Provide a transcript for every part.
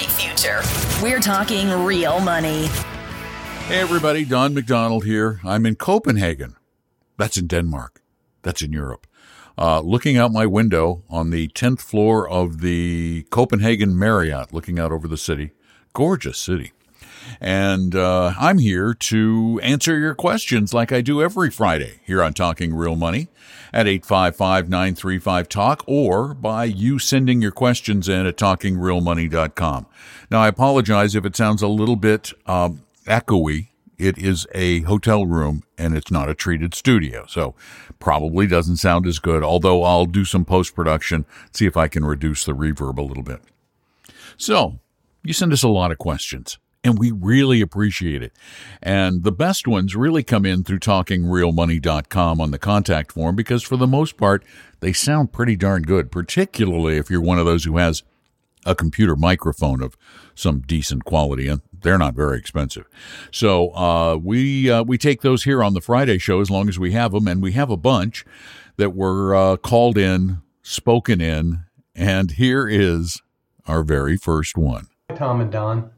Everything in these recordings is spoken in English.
bright future. We're talking real money. Hey, everybody, Don McDonald here. I'm in Copenhagen. That's in Denmark. That's in Europe. Uh, looking out my window on the 10th floor of the Copenhagen Marriott, looking out over the city. Gorgeous city. And uh, I'm here to answer your questions like I do every Friday here on Talking Real Money at 855 935 Talk or by you sending your questions in at talkingrealmoney.com. Now, I apologize if it sounds a little bit um, echoey. It is a hotel room and it's not a treated studio. So probably doesn't sound as good, although I'll do some post production, see if I can reduce the reverb a little bit. So you send us a lot of questions and we really appreciate it. And the best ones really come in through talkingrealmoney.com on the contact form because for the most part, they sound pretty darn good, particularly if you're one of those who has a computer microphone of some decent quality and they're not very expensive. So, uh, we, uh, we take those here on the Friday show as long as we have them. And we have a bunch that were, uh, called in, spoken in. And here is our very first one. Tom and Don.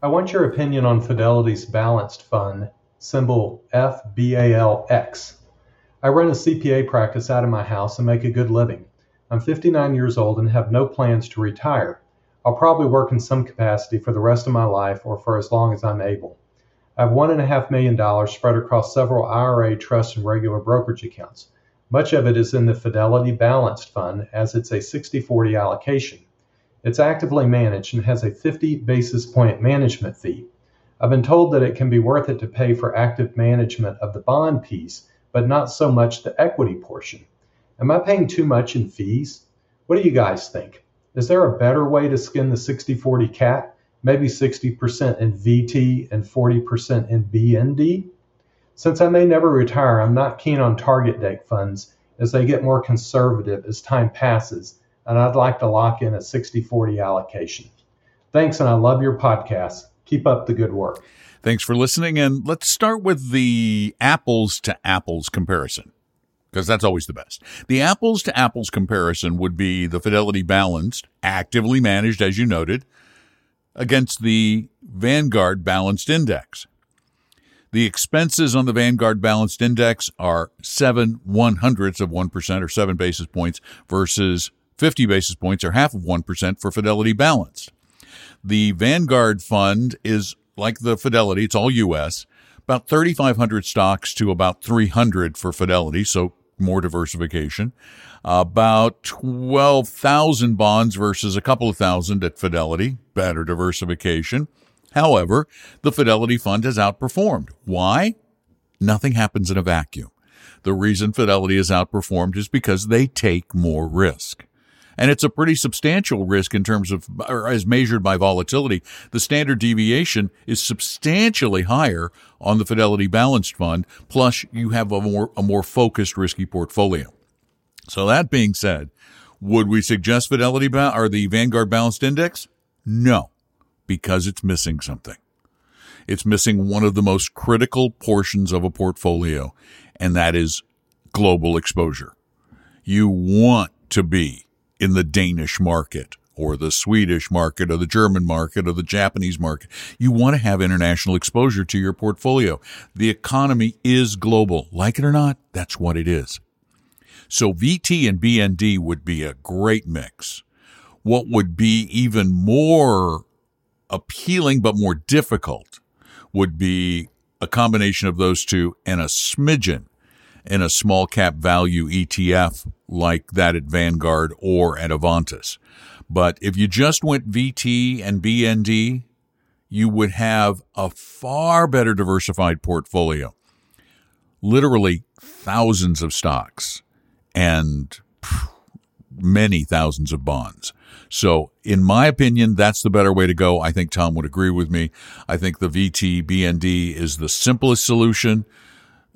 I want your opinion on Fidelity's Balanced Fund, symbol FBALX. I run a CPA practice out of my house and make a good living. I'm 59 years old and have no plans to retire. I'll probably work in some capacity for the rest of my life or for as long as I'm able. I have $1.5 million spread across several IRA, trust, and regular brokerage accounts. Much of it is in the Fidelity Balanced Fund as it's a 60 40 allocation. It's actively managed and has a 50 basis point management fee. I've been told that it can be worth it to pay for active management of the bond piece, but not so much the equity portion. Am I paying too much in fees? What do you guys think? Is there a better way to skin the 60 40 cat? Maybe 60% in VT and 40% in BND? Since I may never retire, I'm not keen on target date funds as they get more conservative as time passes and I'd like to lock in a 60 40 allocation. Thanks, and I love your podcast. Keep up the good work. Thanks for listening. And let's start with the apples to apples comparison because that's always the best. The apples to apples comparison would be the Fidelity Balanced, actively managed, as you noted, against the Vanguard Balanced Index. The expenses on the Vanguard Balanced Index are seven one hundredths of 1% or seven basis points versus 50 basis points or half of 1% for Fidelity Balanced. The Vanguard fund is like the Fidelity, it's all US, about 3,500 stocks to about 300 for Fidelity, so more diversification. About 12,000 bonds versus a couple of thousand at Fidelity, better diversification. However, the Fidelity fund has outperformed. Why? Nothing happens in a vacuum. The reason Fidelity has outperformed is because they take more risk and it's a pretty substantial risk in terms of, as measured by volatility. The standard deviation is substantially higher on the Fidelity Balanced Fund. Plus, you have a more a more focused risky portfolio. So that being said, would we suggest Fidelity ba- or the Vanguard Balanced Index? No, because it's missing something. It's missing one of the most critical portions of a portfolio, and that is global exposure. You want to be in the Danish market or the Swedish market or the German market or the Japanese market. You want to have international exposure to your portfolio. The economy is global. Like it or not, that's what it is. So VT and BND would be a great mix. What would be even more appealing but more difficult would be a combination of those two and a smidgen in a small cap value ETF like that at Vanguard or at Avantis. But if you just went VT and BND, you would have a far better diversified portfolio. Literally thousands of stocks and many thousands of bonds. So, in my opinion, that's the better way to go. I think Tom would agree with me. I think the VT BND is the simplest solution.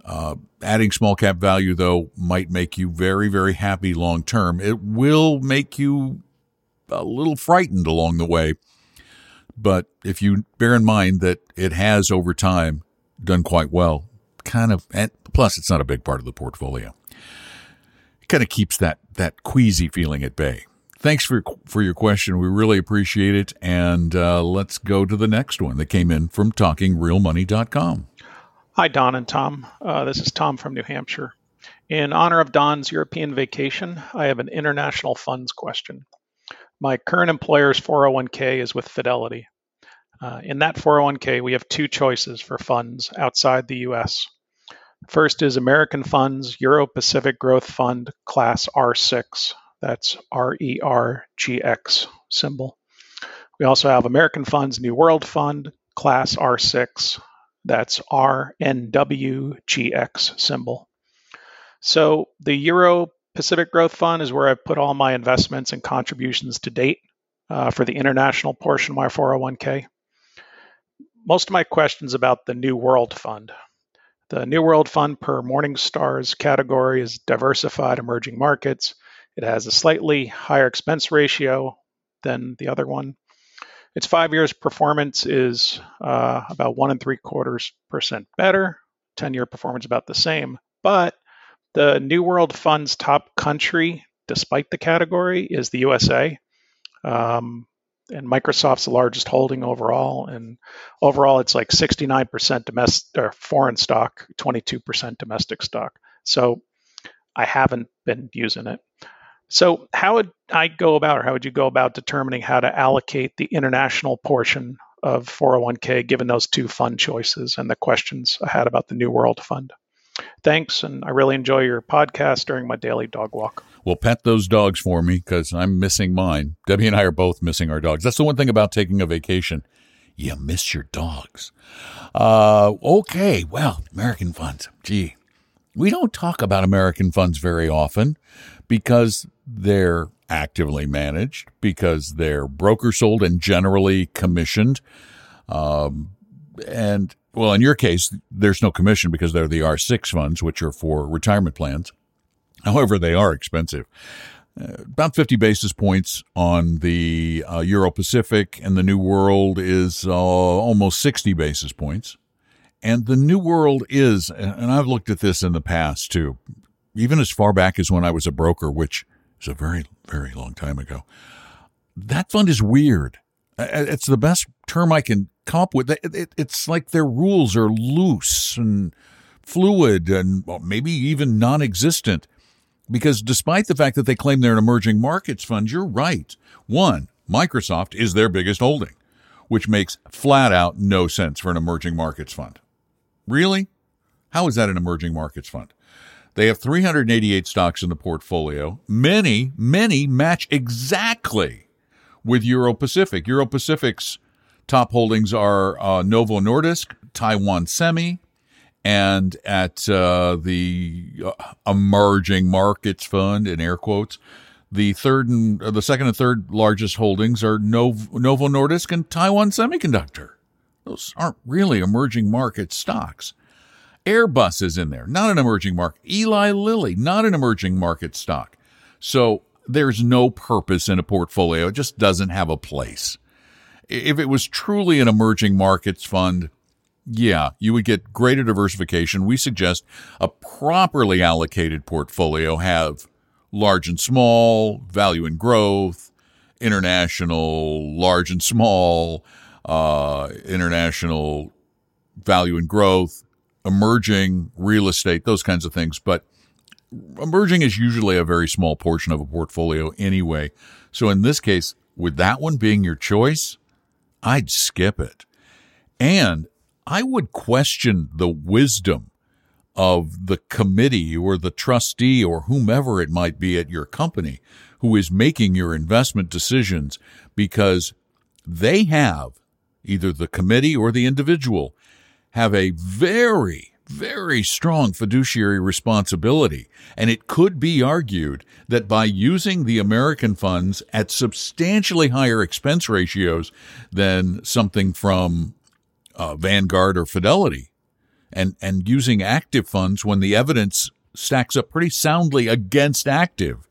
Uh, adding small cap value, though, might make you very, very happy long term. It will make you a little frightened along the way. But if you bear in mind that it has over time done quite well, kind of, and plus it's not a big part of the portfolio, it kind of keeps that, that queasy feeling at bay. Thanks for for your question. We really appreciate it. And uh, let's go to the next one that came in from TalkingRealMoney.com. Hi, Don and Tom. Uh, this is Tom from New Hampshire. In honor of Don's European vacation, I have an international funds question. My current employer's 401k is with Fidelity. Uh, in that 401k, we have two choices for funds outside the US. First is American Funds Euro Pacific Growth Fund Class R6. That's R E R G X symbol. We also have American Funds New World Fund Class R6. That's RNWGX symbol. So the Euro Pacific Growth Fund is where I've put all my investments and contributions to date uh, for the international portion of my 401k. Most of my questions about the New World Fund. The New World Fund per Morningstar's category is diversified emerging markets. It has a slightly higher expense ratio than the other one. Its five years performance is uh, about one and three quarters percent better. 10 year performance about the same. But the New World Fund's top country, despite the category, is the USA. Um, and Microsoft's the largest holding overall. And overall, it's like 69% domestic or foreign stock, 22% domestic stock. So I haven't been using it. So how would I go about, or how would you go about determining how to allocate the international portion of 401k given those two fund choices and the questions I had about the New World Fund? Thanks, and I really enjoy your podcast during my daily dog walk. Well, pet those dogs for me because I'm missing mine. Debbie and I are both missing our dogs. That's the one thing about taking a vacation. You miss your dogs. Uh, okay, well, American funds. Gee, we don't talk about American funds very often because they're actively managed, because they're broker sold and generally commissioned. Um, and well, in your case, there's no commission because they're the R6 funds, which are for retirement plans. However, they are expensive. Uh, about 50 basis points on the uh, Euro Pacific, and the New World is uh, almost 60 basis points. And the New World is, and I've looked at this in the past too, even as far back as when I was a broker, which is a very, very long time ago. That fund is weird. It's the best term I can come up with. It's like their rules are loose and fluid and maybe even non existent. Because despite the fact that they claim they're an emerging markets fund, you're right. One, Microsoft is their biggest holding, which makes flat out no sense for an emerging markets fund. Really? How is that an emerging markets fund? They have 388 stocks in the portfolio. Many, many match exactly with Euro Pacific. Euro Pacific's top holdings are uh, Novo Nordisk, Taiwan Semi, and at uh, the uh, emerging markets fund in air quotes the third and uh, the second and third largest holdings are novo, novo nordisk and taiwan semiconductor those aren't really emerging market stocks airbus is in there. Not an emerging market. Eli lilly not an emerging market stock. So there's no purpose in a portfolio. It just doesn't have a place. If it was truly an emerging markets fund yeah, you would get greater diversification. We suggest a properly allocated portfolio have large and small, value and growth, international, large and small, uh, international value and growth, emerging real estate, those kinds of things. But emerging is usually a very small portion of a portfolio anyway. So in this case, with that one being your choice, I'd skip it. And I would question the wisdom of the committee or the trustee or whomever it might be at your company who is making your investment decisions because they have either the committee or the individual have a very, very strong fiduciary responsibility. And it could be argued that by using the American funds at substantially higher expense ratios than something from uh, Vanguard or Fidelity, and and using active funds when the evidence stacks up pretty soundly against active,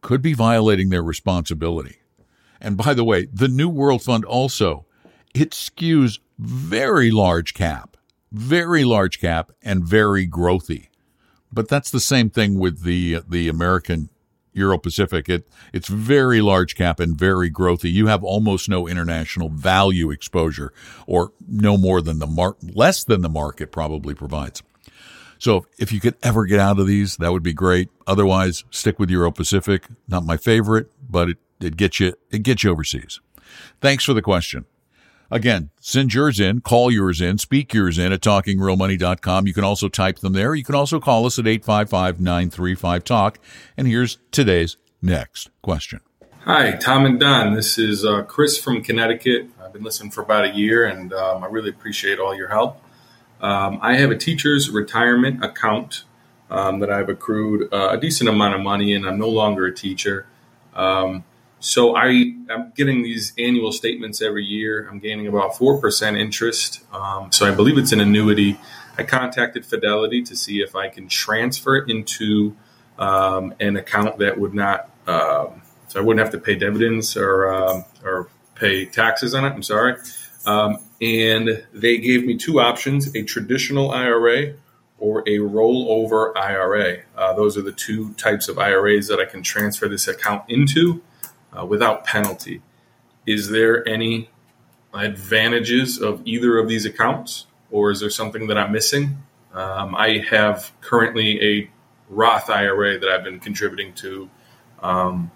could be violating their responsibility. And by the way, the New World Fund also it skews very large cap, very large cap, and very growthy. But that's the same thing with the the American Euro Pacific. It it's very large cap and very growthy. You have almost no international value exposure, or no more than the mark, less than the market probably provides. So if you could ever get out of these, that would be great. Otherwise, stick with Euro Pacific. Not my favorite, but it, it gets you it gets you overseas. Thanks for the question. Again, send yours in, call yours in, speak yours in at talkingrealmoney.com. You can also type them there. You can also call us at 855-935-TALK. And here's today's next question. Hi, Tom and Don. This is uh, Chris from Connecticut. I've been listening for about a year, and um, I really appreciate all your help. Um, I have a teacher's retirement account um, that I've accrued uh, a decent amount of money in. I'm no longer a teacher. Um, so I am getting these annual statements every year. I'm gaining about four percent interest. Um, so I believe it's an annuity. I contacted Fidelity to see if I can transfer it into um, an account that would not, um, so I wouldn't have to pay dividends or um, or pay taxes on it. I'm sorry. Um, and they gave me two options: a traditional IRA or a rollover IRA. Uh, those are the two types of IRAs that I can transfer this account into uh, without penalty. Is there any advantages of either of these accounts, or is there something that I'm missing? Um, I have currently a Roth IRA that I've been contributing to, um,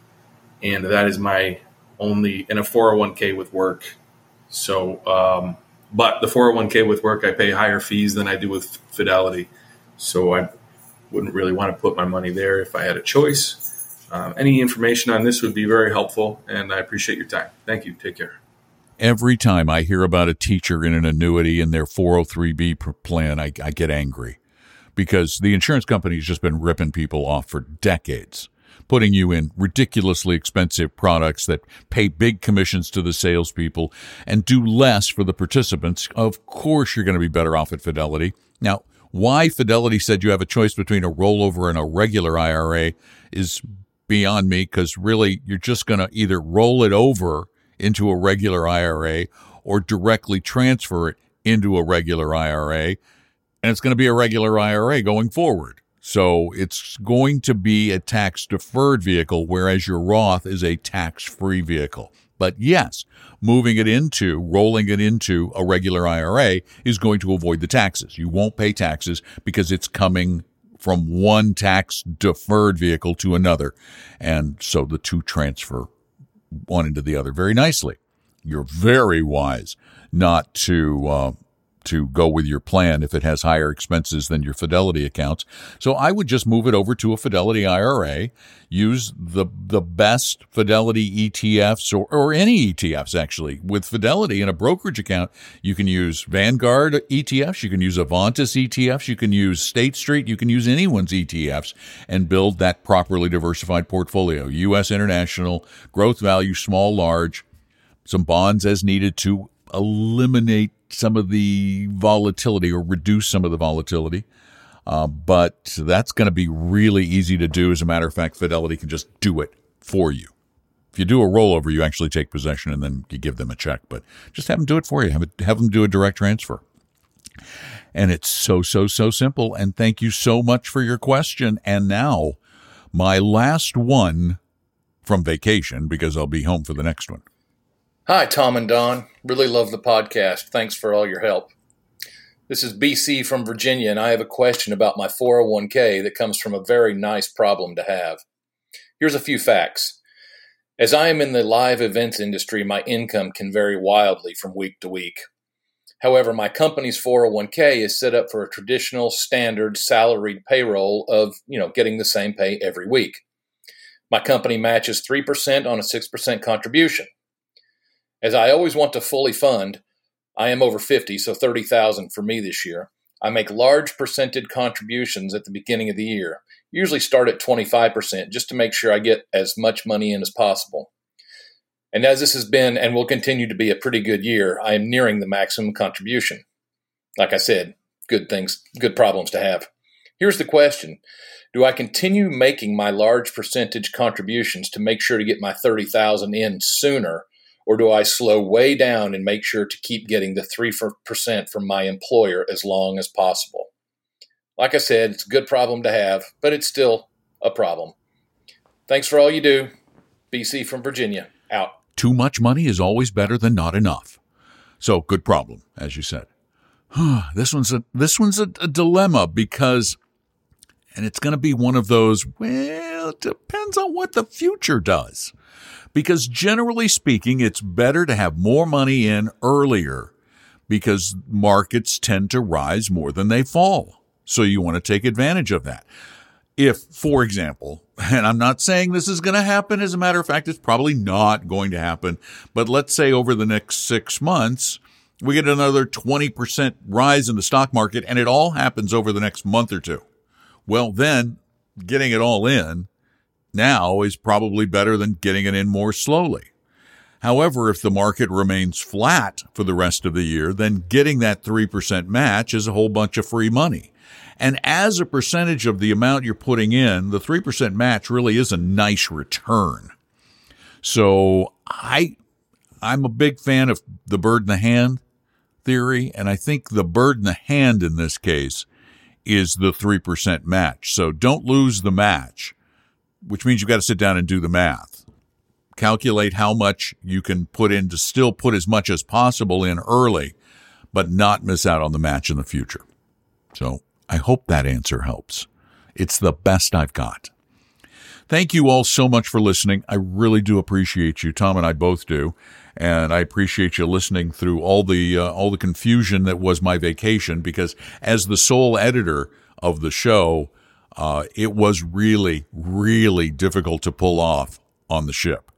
and that is my only in a 401k with work. So, um, but the 401k with work, I pay higher fees than I do with Fidelity. So I wouldn't really want to put my money there if I had a choice. Um, any information on this would be very helpful, and I appreciate your time. Thank you. Take care. Every time I hear about a teacher in an annuity in their 403b plan, I, I get angry because the insurance company's just been ripping people off for decades, putting you in ridiculously expensive products that pay big commissions to the salespeople and do less for the participants. Of course, you're going to be better off at Fidelity. Now, why Fidelity said you have a choice between a rollover and a regular IRA is beyond me because really you're just going to either roll it over into a regular IRA or directly transfer it into a regular IRA. And it's going to be a regular IRA going forward. So it's going to be a tax deferred vehicle, whereas your Roth is a tax free vehicle. But yes, moving it into, rolling it into a regular IRA is going to avoid the taxes. You won't pay taxes because it's coming from one tax deferred vehicle to another. And so the two transfer one into the other very nicely. You're very wise not to uh, to go with your plan if it has higher expenses than your Fidelity accounts. So I would just move it over to a Fidelity IRA, use the the best Fidelity ETFs or, or any ETFs actually. With Fidelity in a brokerage account, you can use Vanguard ETFs, you can use Avantis ETFs, you can use State Street, you can use anyone's ETFs and build that properly diversified portfolio. US international, growth value, small, large, some bonds as needed to eliminate some of the volatility or reduce some of the volatility. Uh, but that's going to be really easy to do. As a matter of fact, Fidelity can just do it for you. If you do a rollover, you actually take possession and then you give them a check. But just have them do it for you. Have, it, have them do a direct transfer. And it's so, so, so simple. And thank you so much for your question. And now, my last one from vacation because I'll be home for the next one. Hi, Tom and Don. Really love the podcast. Thanks for all your help. This is BC from Virginia, and I have a question about my 401k that comes from a very nice problem to have. Here's a few facts. As I am in the live events industry, my income can vary wildly from week to week. However, my company's 401k is set up for a traditional standard salaried payroll of, you know, getting the same pay every week. My company matches 3% on a 6% contribution. As I always want to fully fund, I am over 50, so 30,000 for me this year. I make large percentage contributions at the beginning of the year. Usually start at 25% just to make sure I get as much money in as possible. And as this has been and will continue to be a pretty good year, I am nearing the maximum contribution. Like I said, good things, good problems to have. Here's the question. Do I continue making my large percentage contributions to make sure to get my 30,000 in sooner or do I slow way down and make sure to keep getting the 3% from my employer as long as possible? Like I said, it's a good problem to have, but it's still a problem. Thanks for all you do. BC from Virginia, out. Too much money is always better than not enough. So, good problem, as you said. this one's a this one's a, a dilemma because and it's going to be one of those well it depends on what the future does because generally speaking it's better to have more money in earlier because markets tend to rise more than they fall so you want to take advantage of that if for example and I'm not saying this is going to happen as a matter of fact it's probably not going to happen but let's say over the next 6 months we get another 20% rise in the stock market and it all happens over the next month or two. Well, then getting it all in now is probably better than getting it in more slowly. However, if the market remains flat for the rest of the year, then getting that 3% match is a whole bunch of free money. And as a percentage of the amount you're putting in, the 3% match really is a nice return. So I, I'm a big fan of the bird in the hand theory. And I think the bird in the hand in this case is the 3% match. So don't lose the match, which means you've got to sit down and do the math. Calculate how much you can put in to still put as much as possible in early, but not miss out on the match in the future. So I hope that answer helps. It's the best I've got. Thank you all so much for listening. I really do appreciate you. Tom and I both do. And I appreciate you listening through all the, uh, all the confusion that was my vacation because as the sole editor of the show, uh, it was really, really difficult to pull off on the ship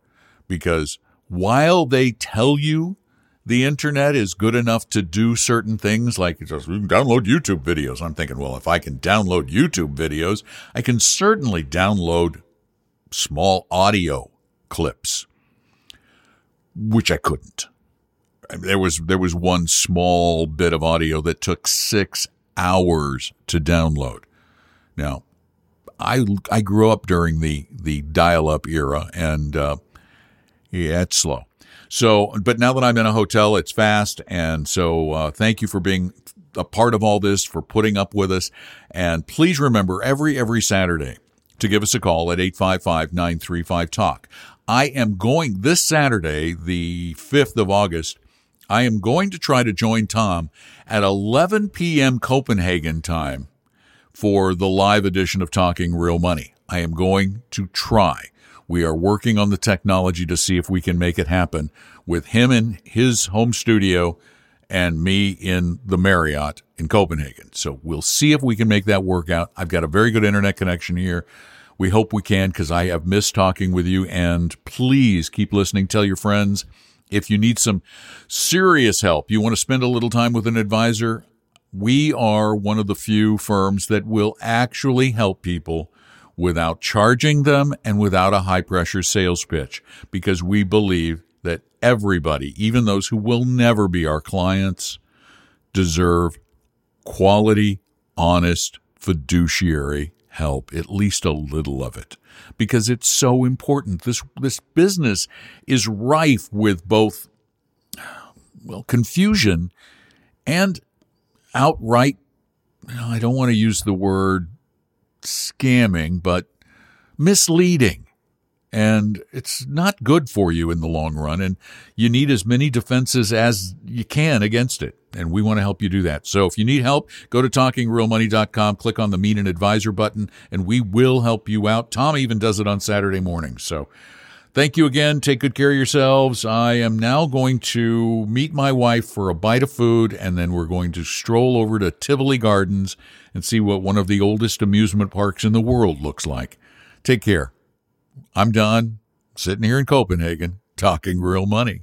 because while they tell you the internet is good enough to do certain things like just download YouTube videos. I'm thinking, well, if I can download YouTube videos, I can certainly download small audio clips, which I couldn't. There was there was one small bit of audio that took six hours to download. Now, I I grew up during the the dial up era, and uh, yeah, it's slow. So, but now that I'm in a hotel, it's fast, and so uh, thank you for being a part of all this, for putting up with us, and please remember every every Saturday to give us a call at 855 935 Talk. I am going this Saturday, the 5th of August. I am going to try to join Tom at 11 p.m. Copenhagen time for the live edition of Talking Real Money. I am going to try. We are working on the technology to see if we can make it happen with him in his home studio and me in the Marriott in Copenhagen. So we'll see if we can make that work out. I've got a very good internet connection here. We hope we can because I have missed talking with you. And please keep listening. Tell your friends. If you need some serious help, you want to spend a little time with an advisor, we are one of the few firms that will actually help people without charging them and without a high pressure sales pitch because we believe that everybody, even those who will never be our clients, deserve quality, honest, fiduciary help, at least a little of it, because it's so important. This, this business is rife with both, well, confusion and outright, I don't want to use the word scamming, but misleading and it's not good for you in the long run. And you need as many defenses as you can against it. And we want to help you do that. So if you need help, go to talkingrealmoney.com, click on the meet an advisor button, and we will help you out. Tom even does it on Saturday mornings. So thank you again. Take good care of yourselves. I am now going to meet my wife for a bite of food, and then we're going to stroll over to Tivoli Gardens and see what one of the oldest amusement parks in the world looks like. Take care. I'm Don, sitting here in Copenhagen, talking real money